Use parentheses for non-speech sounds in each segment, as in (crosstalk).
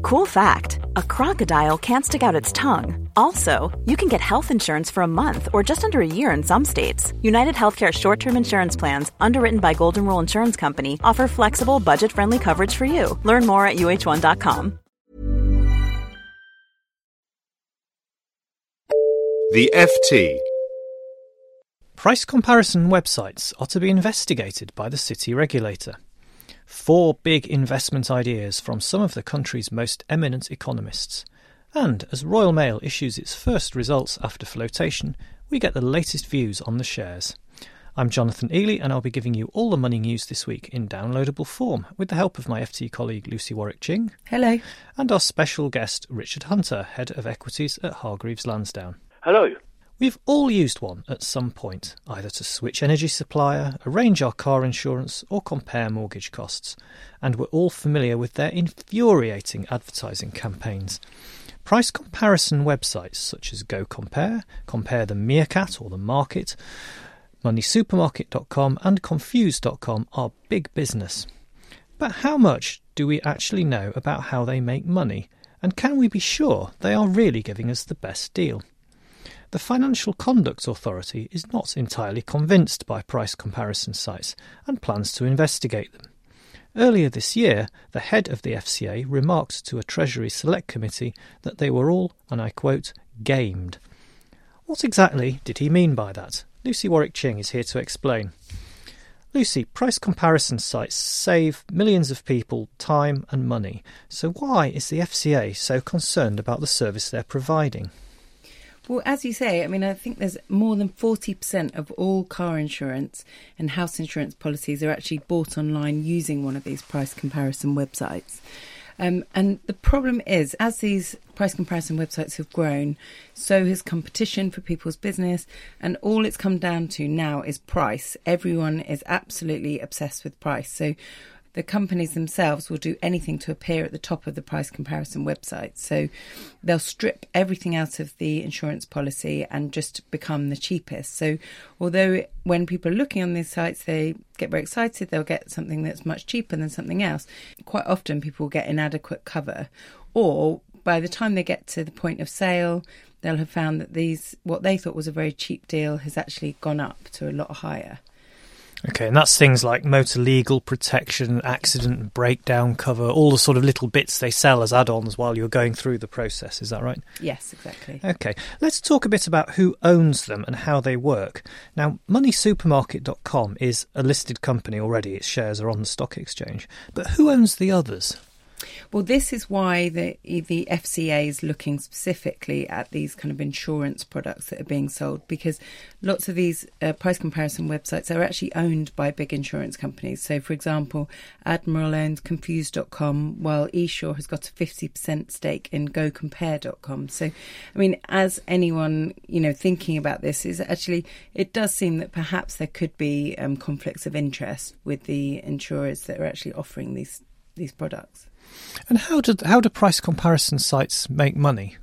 Cool fact a crocodile can't stick out its tongue. Also, you can get health insurance for a month or just under a year in some states. United Healthcare short term insurance plans, underwritten by Golden Rule Insurance Company, offer flexible, budget friendly coverage for you. Learn more at uhone.com. The FT. Price comparison websites are to be investigated by the city regulator. Four big investment ideas from some of the country's most eminent economists. And as Royal Mail issues its first results after flotation, we get the latest views on the shares. I'm Jonathan Eley, and I'll be giving you all the money news this week in downloadable form with the help of my FT colleague Lucy Warwick Ching. Hello. And our special guest Richard Hunter, Head of Equities at Hargreaves Lansdown. Hello. We've all used one at some point, either to switch energy supplier, arrange our car insurance, or compare mortgage costs, and we're all familiar with their infuriating advertising campaigns. Price comparison websites such as Go Compare, Compare the Meerkat or the Market, MoneySupermarket.com, and Confused.com are big business. But how much do we actually know about how they make money, and can we be sure they are really giving us the best deal? The Financial Conduct Authority is not entirely convinced by price comparison sites and plans to investigate them. Earlier this year, the head of the FCA remarked to a Treasury Select Committee that they were all, and I quote, gamed. What exactly did he mean by that? Lucy Warwick Ching is here to explain. Lucy, price comparison sites save millions of people time and money. So why is the FCA so concerned about the service they're providing? Well, as you say, I mean, I think there's more than 40% of all car insurance and house insurance policies are actually bought online using one of these price comparison websites. Um, and the problem is, as these price comparison websites have grown, so has competition for people's business. And all it's come down to now is price. Everyone is absolutely obsessed with price. So the companies themselves will do anything to appear at the top of the price comparison website. So they'll strip everything out of the insurance policy and just become the cheapest. So although when people are looking on these sites, they get very excited, they'll get something that's much cheaper than something else. Quite often, people get inadequate cover, or by the time they get to the point of sale, they'll have found that these what they thought was a very cheap deal has actually gone up to a lot higher. Okay, and that's things like motor legal protection, accident and breakdown cover, all the sort of little bits they sell as add ons while you're going through the process. Is that right? Yes, exactly. Okay, let's talk a bit about who owns them and how they work. Now, MoneySupermarket.com is a listed company already, its shares are on the stock exchange. But who owns the others? Well, this is why the the FCA is looking specifically at these kind of insurance products that are being sold because lots of these uh, price comparison websites are actually owned by big insurance companies. So, for example, Admiral owns Confused.com, while Esure has got a fifty percent stake in GoCompare.com. So, I mean, as anyone you know thinking about this is actually it does seem that perhaps there could be um, conflicts of interest with the insurers that are actually offering these these products. And how do how do price comparison sites make money?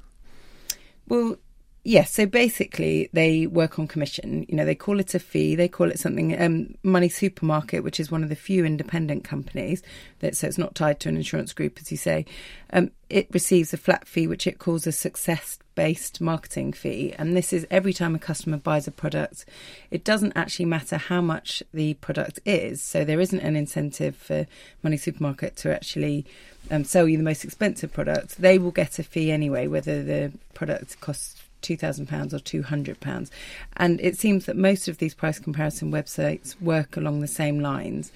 Well, Yes, so basically they work on commission. You know, they call it a fee. They call it something. Um, Money Supermarket, which is one of the few independent companies that so it's not tied to an insurance group, as you say. Um, it receives a flat fee, which it calls a success-based marketing fee, and this is every time a customer buys a product. It doesn't actually matter how much the product is, so there isn't an incentive for Money Supermarket to actually um, sell you the most expensive product. They will get a fee anyway, whether the product costs £2,000 or £200. And it seems that most of these price comparison websites work along the same lines.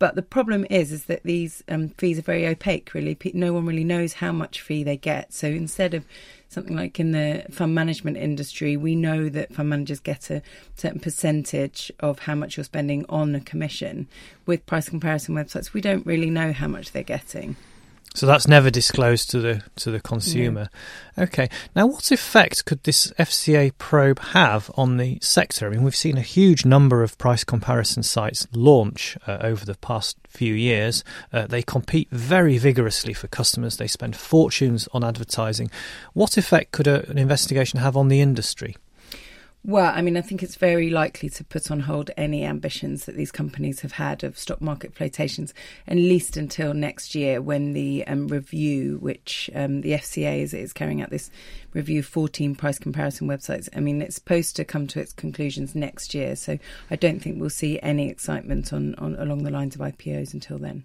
But the problem is, is that these um, fees are very opaque. Really, no one really knows how much fee they get. So instead of something like in the fund management industry, we know that fund managers get a certain percentage of how much you're spending on a commission. With price comparison websites, we don't really know how much they're getting. So that's never disclosed to the to the consumer. Okay. Now, what effect could this FCA probe have on the sector? I mean, we've seen a huge number of price comparison sites launch uh, over the past few years. Uh, they compete very vigorously for customers. They spend fortunes on advertising. What effect could a, an investigation have on the industry? Well, I mean, I think it's very likely to put on hold any ambitions that these companies have had of stock market flotations, at least until next year when the um, review, which um, the FCA is, is, carrying out this review of 14 price comparison websites. I mean, it's supposed to come to its conclusions next year, so I don't think we'll see any excitement on, on along the lines of IPOs until then.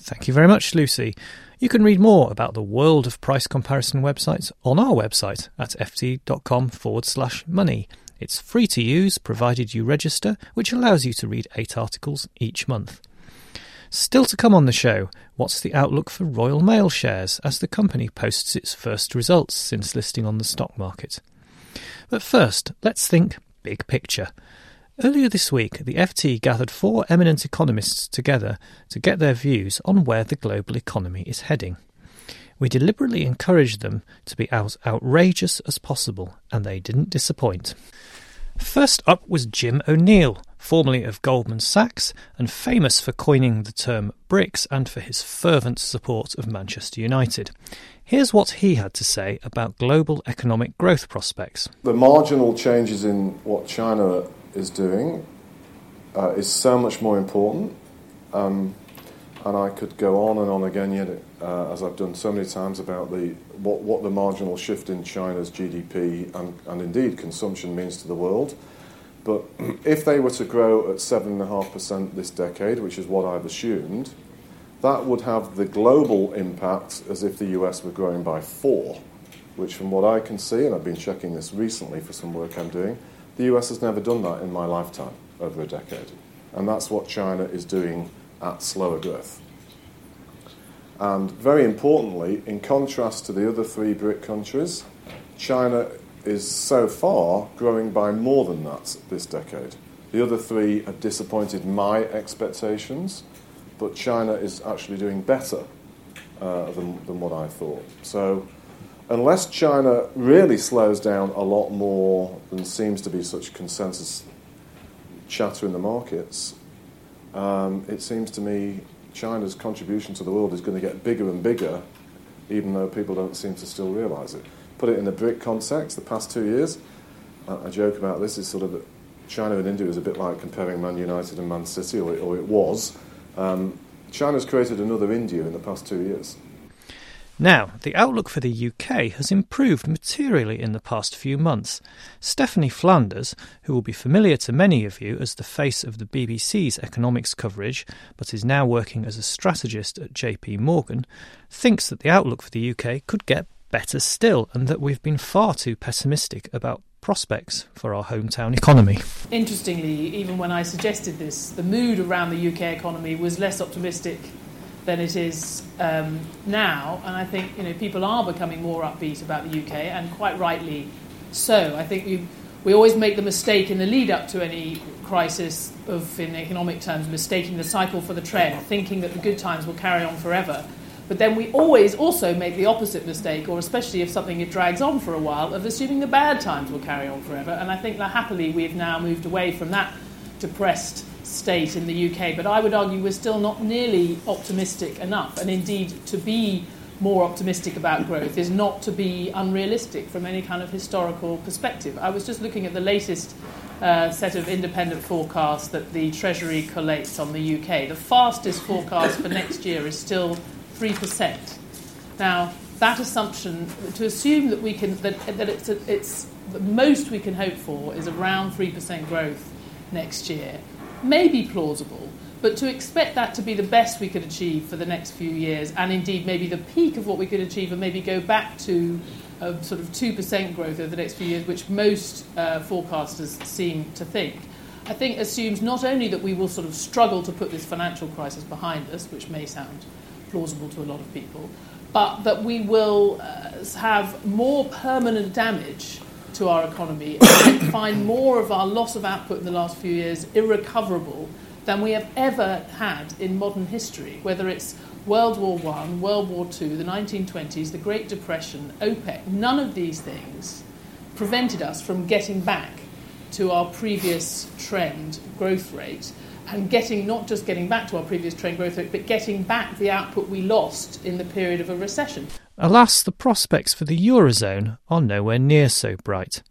Thank you very much, Lucy. You can read more about the world of price comparison websites on our website at ft.com forward slash money. It's free to use provided you register, which allows you to read eight articles each month. Still to come on the show, what's the outlook for Royal Mail shares as the company posts its first results since listing on the stock market? But first, let's think big picture. Earlier this week, the FT gathered four eminent economists together to get their views on where the global economy is heading. We deliberately encouraged them to be as outrageous as possible, and they didn't disappoint. First up was Jim O'Neill, formerly of Goldman Sachs and famous for coining the term BRICS and for his fervent support of Manchester United. Here's what he had to say about global economic growth prospects. The marginal changes in what China is doing uh, is so much more important. Um, and I could go on and on again yet, uh, as I've done so many times about the what, what the marginal shift in China's GDP and, and indeed consumption means to the world. But (clears throat) if they were to grow at seven and a half percent this decade, which is what I've assumed, that would have the global impact as if the US were growing by four, which, from what I can see, and I've been checking this recently for some work I'm doing, the US has never done that in my lifetime over a decade. And that's what China is doing at slower growth. And very importantly, in contrast to the other three BRIC countries, China is so far growing by more than that this decade. The other three have disappointed my expectations, but China is actually doing better uh, than, than what I thought. So unless China really slows down a lot more than seems to be such consensus chatter in the markets, um, it seems to me China's contribution to the world is going to get bigger and bigger, even though people don't seem to still realise it. Put it in the BRIC context, the past two years, I joke about this, is sort of that China and India is a bit like comparing Man United and Man City, or, or it was. Um, China's created another India in the past two years. Now, the outlook for the UK has improved materially in the past few months. Stephanie Flanders, who will be familiar to many of you as the face of the BBC's economics coverage, but is now working as a strategist at JP Morgan, thinks that the outlook for the UK could get better still and that we've been far too pessimistic about prospects for our hometown economy. Interestingly, even when I suggested this, the mood around the UK economy was less optimistic than it is um, now. And I think you know people are becoming more upbeat about the UK, and quite rightly so. I think we we always make the mistake in the lead up to any crisis of, in economic terms, mistaking the cycle for the trend, thinking that the good times will carry on forever. But then we always also make the opposite mistake, or especially if something it drags on for a while, of assuming the bad times will carry on forever. And I think that happily we've now moved away from that depressed state in the UK, but I would argue we're still not nearly optimistic enough. And indeed, to be more optimistic about growth is not to be unrealistic from any kind of historical perspective. I was just looking at the latest uh, set of independent forecasts that the Treasury collates on the UK. The fastest forecast for next year is still 3%. Now, that assumption, to assume that we can, that, that it's, a, it's the most we can hope for is around 3% growth next year may be plausible, but to expect that to be the best we could achieve for the next few years, and indeed maybe the peak of what we could achieve, and maybe go back to a sort of 2% growth over the next few years, which most uh, forecasters seem to think, I think assumes not only that we will sort of struggle to put this financial crisis behind us, which may sound plausible to a lot of people, but that we will uh, have more permanent damage to our economy and (coughs) find more of our loss of output in the last few years irrecoverable than we have ever had in modern history, whether it's World War One, World War Two, the 1920s, the Great Depression, OPEC, none of these things prevented us from getting back to our previous trend growth rate and getting not just getting back to our previous trend growth rate, but getting back the output we lost in the period of a recession. Alas, the prospects for the Eurozone are nowhere near so bright.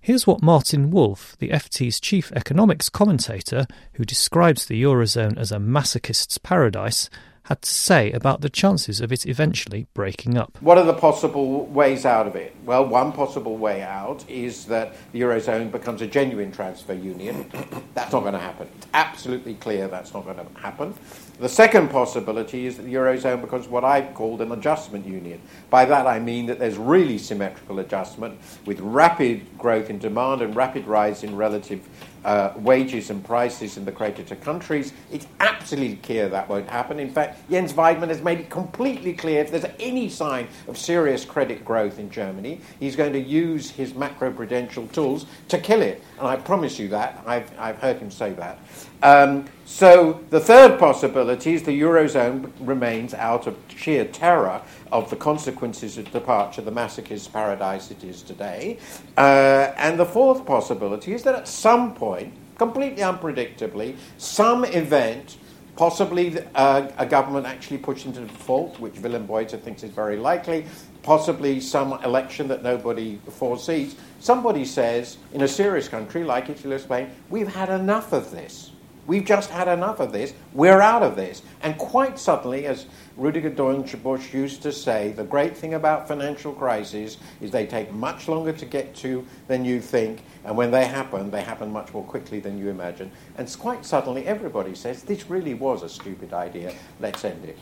Here's what Martin Wolf, the FT's chief economics commentator, who describes the Eurozone as a masochist's paradise, had to say about the chances of it eventually breaking up. What are the possible ways out of it? Well, one possible way out is that the Eurozone becomes a genuine transfer union. (coughs) That's not going to happen. It's absolutely clear that's not going to happen. The second possibility is that the Eurozone becomes what I've called an adjustment union. By that I mean that there's really symmetrical adjustment with rapid growth in demand and rapid rise in relative uh, wages and prices in the creditor countries. It's absolutely clear that won't happen. In fact, Jens Weidmann has made it completely clear if there's any sign of serious credit growth in Germany, he's going to use his macroprudential tools to kill it. And I promise you that. I've, I've heard him say that. Um, so the third possibility is the Eurozone remains out of sheer terror of the consequences of departure, the masochist paradise it is today. Uh, and the fourth possibility is that at some point, completely unpredictably, some event possibly uh, a government actually pushed into default, which Willem Buiter thinks is very likely, possibly some election that nobody foresees. Somebody says, in a serious country like Italy or Spain, we've had enough of this. We've just had enough of this. We're out of this. And quite suddenly, as Rudiger Dornbusch used to say, the great thing about financial crises is they take much longer to get to than you think, and when they happen, they happen much more quickly than you imagine. And quite suddenly, everybody says, this really was a stupid idea. Let's end it.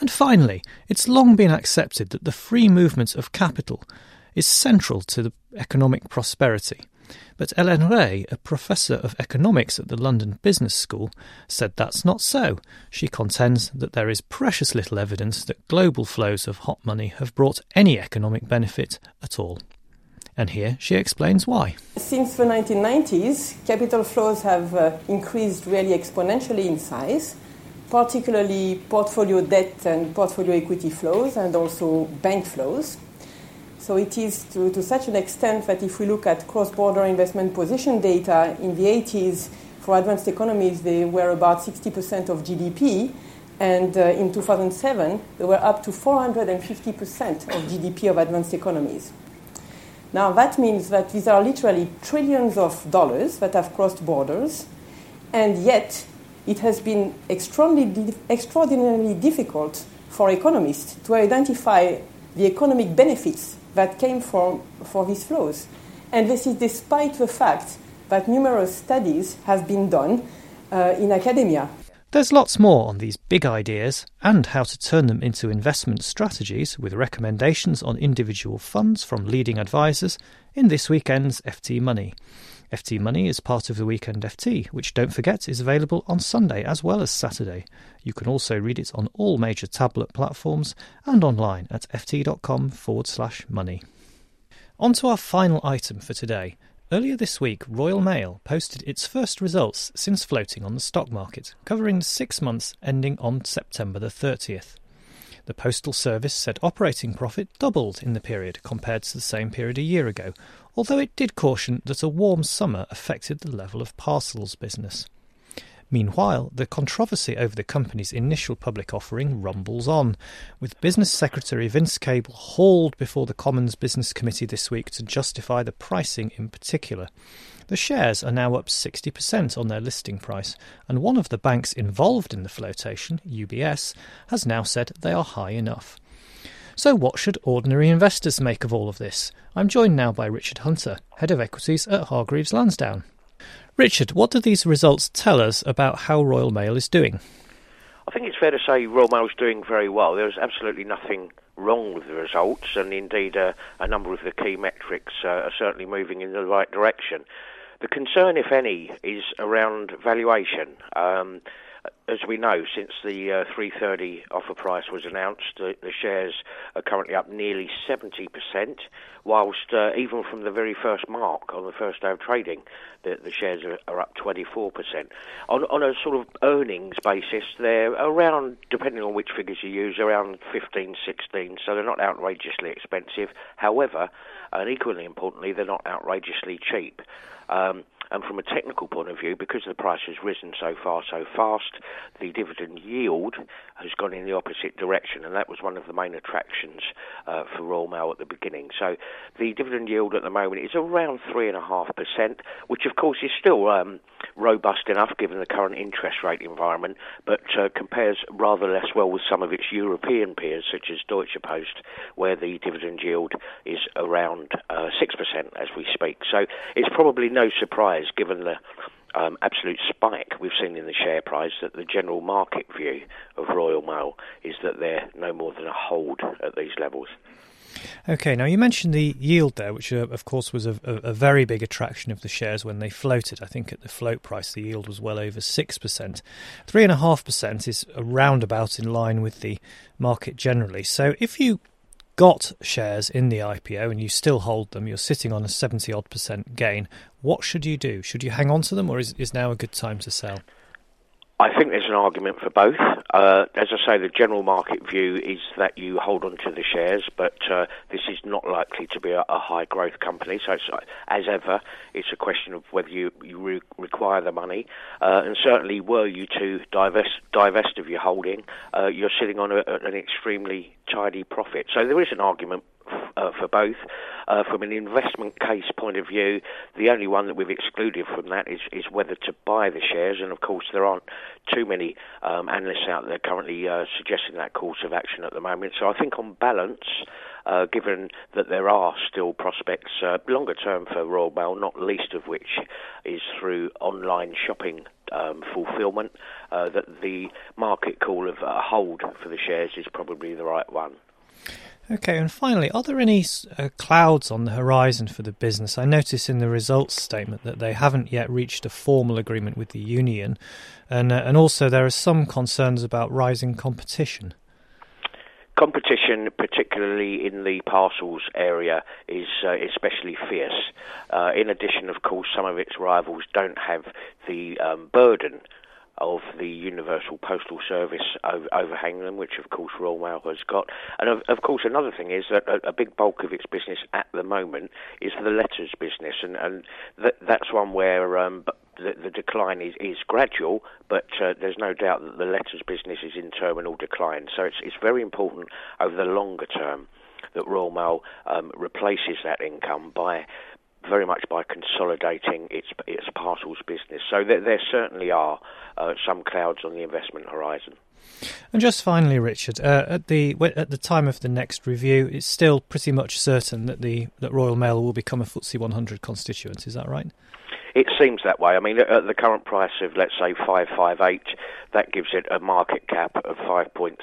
And finally, it's long been accepted that the free movement of capital is central to the economic prosperity. But Hélène Rey, a professor of economics at the London Business School, said that's not so. She contends that there is precious little evidence that global flows of hot money have brought any economic benefit at all. And here she explains why. Since the 1990s, capital flows have uh, increased really exponentially in size, particularly portfolio debt and portfolio equity flows, and also bank flows. So it is to, to such an extent that if we look at cross-border investment position data in the 80s, for advanced economies, they were about 60% of GDP. And uh, in 2007, they were up to 450% of GDP of advanced economies. Now, that means that these are literally trillions of dollars that have crossed borders, and yet it has been extraordinarily, extraordinarily difficult for economists to identify the economic benefits that came from, for these flows. And this is despite the fact that numerous studies have been done uh, in academia. There's lots more on these big ideas and how to turn them into investment strategies with recommendations on individual funds from leading advisors in this weekend's FT Money. FT Money is part of the Weekend FT, which don't forget is available on Sunday as well as Saturday. You can also read it on all major tablet platforms and online at ft.com forward slash money. On to our final item for today. Earlier this week, Royal Mail posted its first results since floating on the stock market, covering six months ending on September the 30th. The Postal Service said operating profit doubled in the period compared to the same period a year ago, although it did caution that a warm summer affected the level of parcels business. Meanwhile, the controversy over the company's initial public offering rumbles on, with Business Secretary Vince Cable hauled before the Commons Business Committee this week to justify the pricing in particular. The shares are now up 60% on their listing price, and one of the banks involved in the flotation, UBS, has now said they are high enough. So, what should ordinary investors make of all of this? I'm joined now by Richard Hunter, Head of Equities at Hargreaves Lansdown. Richard, what do these results tell us about how Royal Mail is doing? I think it's fair to say Royal Mail is doing very well. There's absolutely nothing wrong with the results, and indeed uh, a number of the key metrics uh, are certainly moving in the right direction. The concern, if any, is around valuation. Um, as we know, since the uh, 330 offer price was announced, the, the shares are currently up nearly 70%, whilst uh, even from the very first mark on the first day of trading, the, the shares are, are, up 24%. On, on a sort of earnings basis, they're around, depending on which figures you use, around 15, 16, so they're not outrageously expensive. However, and equally importantly, they're not outrageously cheap. Um, and from a technical point of view, because the price has risen so far so fast, the dividend yield has gone in the opposite direction, and that was one of the main attractions uh, for Royal Mail at the beginning. So the dividend yield at the moment is around 3.5%, which of course is still um, robust enough given the current interest rate environment, but uh, compares rather less well with some of its European peers, such as Deutsche Post, where the dividend yield is around uh, 6% as we speak. So it's probably no surprise given the um, absolute spike we've seen in the share price that the general market view of Royal Mail is that they're no more than a hold at these levels. Okay, now you mentioned the yield there, which uh, of course was a, a, very big attraction of the shares when they floated. I think at the float price, the yield was well over 6%. 3.5% is around about in line with the market generally. So if you got shares in the IPO and you still hold them, you're sitting on a 70 odd percent gain, what should you do? Should you hang on to them or is, is now a good time to sell? I think there's an argument for both. Uh, as I say, the general market view is that you hold on to the shares, but uh, this is not likely to be a, a high growth company. So, uh, as ever, it's a question of whether you, you re- require the money. Uh, and certainly, were you to divest, divest of your holding, uh, you're sitting on a, an extremely tidy profit. So, there is an argument uh, for both. Uh, from an investment case point of view, the only one that we've excluded from that is, is whether to buy the shares, and of course there aren't too many um, analysts out there currently uh, suggesting that course of action at the moment. So I think on balance, uh, given that there are still prospects uh, longer term for Royal Mail, not least of which is through online shopping um, fulfilment, uh, that the market call of a hold for the shares is probably the right one. Okay, and finally, are there any uh, clouds on the horizon for the business? I notice in the results statement that they haven't yet reached a formal agreement with the union, and uh, and also there are some concerns about rising competition. Competition, particularly in the parcels area, is uh, especially fierce. Uh, in addition, of course, some of its rivals don't have the um, burden of the Universal Postal Service over, overhang them, which of course Royal Mail has got. And of, of course, another thing is that a, a, big bulk of its business at the moment is the letters business, and, and th- that's one where um, the, the, decline is, is gradual, but uh, there's no doubt that the letters business is in terminal decline. So it's, it's very important over the longer term that Royal Mail um, replaces that income by very much by consolidating its its parcels business. So there, there certainly are uh, some clouds on the investment horizon. And just finally, Richard, uh, at the at the time of the next review, it's still pretty much certain that the that Royal Mail will become a FTSE 100 constituent. Is that right? It seems that way. I mean, at the current price of, let's say, 558, that gives it a market cap of 5.6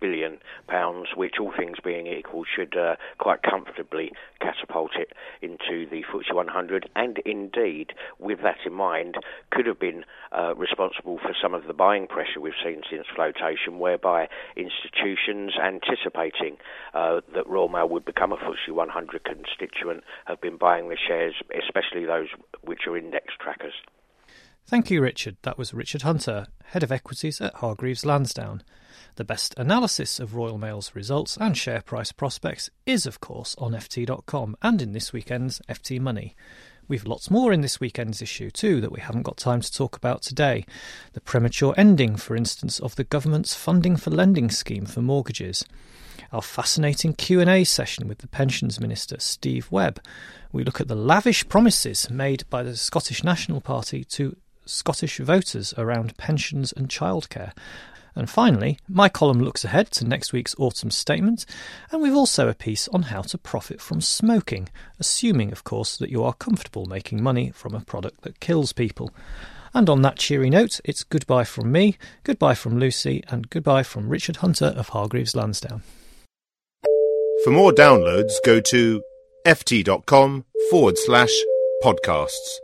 billion pounds, which, all things being equal, should uh, quite comfortably catapult it into the FTSE 100. And indeed, with that in mind, could have been uh, responsible for some of the buying pressure we've seen since flotation, whereby institutions anticipating uh, that Royal Mail would become a FTSE 100 constituent have been buying the shares, especially those which are in index trackers. Thank you, Richard. That was Richard Hunter, Head of Equities at Hargreaves Lansdown. The best analysis of Royal Mail's results and share price prospects is, of course, on FT.com and in this weekend's FT Money. We've lots more in this weekend's issue too that we haven't got time to talk about today. The premature ending, for instance, of the government's funding for lending scheme for mortgages. Our fascinating Q&A session with the Pensions Minister Steve Webb. We look at the lavish promises made by the Scottish National Party to Scottish voters around pensions and childcare. And finally, my column looks ahead to next week's autumn statement, and we've also a piece on how to profit from smoking, assuming, of course, that you are comfortable making money from a product that kills people. And on that cheery note, it's goodbye from me, goodbye from Lucy, and goodbye from Richard Hunter of Hargreaves Lansdown. For more downloads, go to ft.com forward slash podcasts.